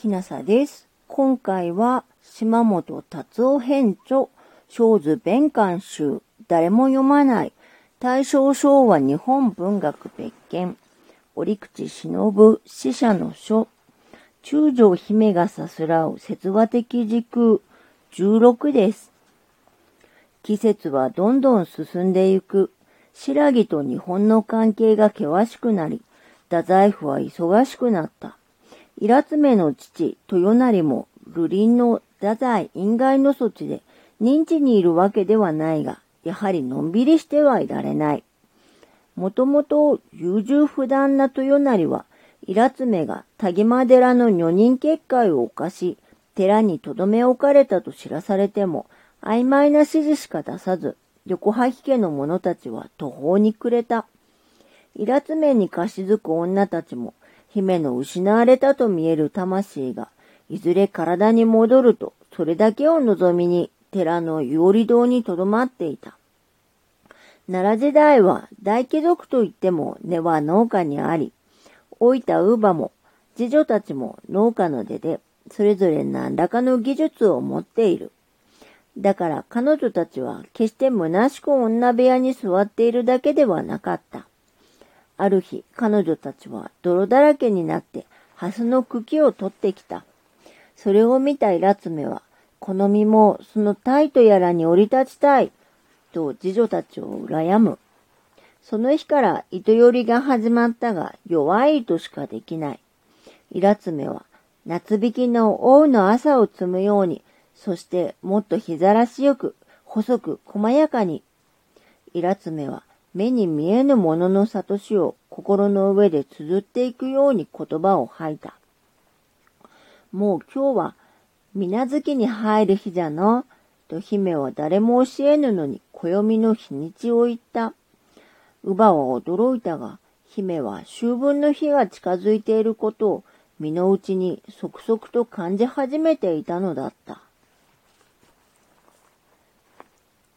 きなさです。今回は島本達夫編著、小図弁官集、誰も読まない、大正昭和日本文学別件、折口忍死者の書、中条姫がさすらう説話的時空16です。季節はどんどん進んでゆく。白木と日本の関係が険しくなり、太宰府は忙しくなった。イラツメの父、豊成も、流林の太宰因外の措置で、認知にいるわけではないが、やはりのんびりしてはいられない。もともと優柔不断な豊成は、イラツメが田島寺の女人結界を犯し、寺に留め置かれたと知らされても、曖昧な指示しか出さず、横吐家の者たちは途方に暮れた。イラツメに貸し付く女たちも、姫の失われたと見える魂が、いずれ体に戻ると、それだけを望みに、寺の料理堂に留まっていた。奈良時代は大貴族といっても根は農家にあり、老いたウーバも、次女たちも農家の出で、それぞれ何らかの技術を持っている。だから彼女たちは決して虚しく女部屋に座っているだけではなかった。ある日、彼女たちは泥だらけになってハスの茎を取ってきた。それを見たイラツメは、この身もそのタイトやらに降り立ちたい、と次女たちを羨む。その日から糸よりが始まったが、弱い糸しかできない。イラツメは、夏引きの王の朝を摘むように、そしてもっと日ざらしよく、細く細やかに。イラツメは、目に見えぬものの悟しを心の上で綴っていくように言葉を吐いた。もう今日は、水月に入る日じゃの、と姫は誰も教えぬのに暦の日にちを言った。乳母は驚いたが、姫は秋分の日が近づいていることを身の内に即々と感じ始めていたのだった。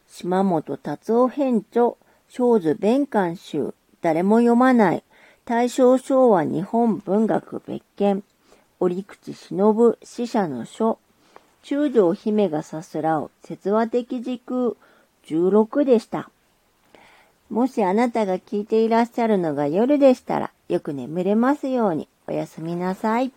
島本達夫編著、小図弁官集、誰も読まない、大正昭和日本文学別件、折口忍死者の書、中条姫がさすらう説話的時空。16でした。もしあなたが聞いていらっしゃるのが夜でしたら、よく眠れますように。おやすみなさい。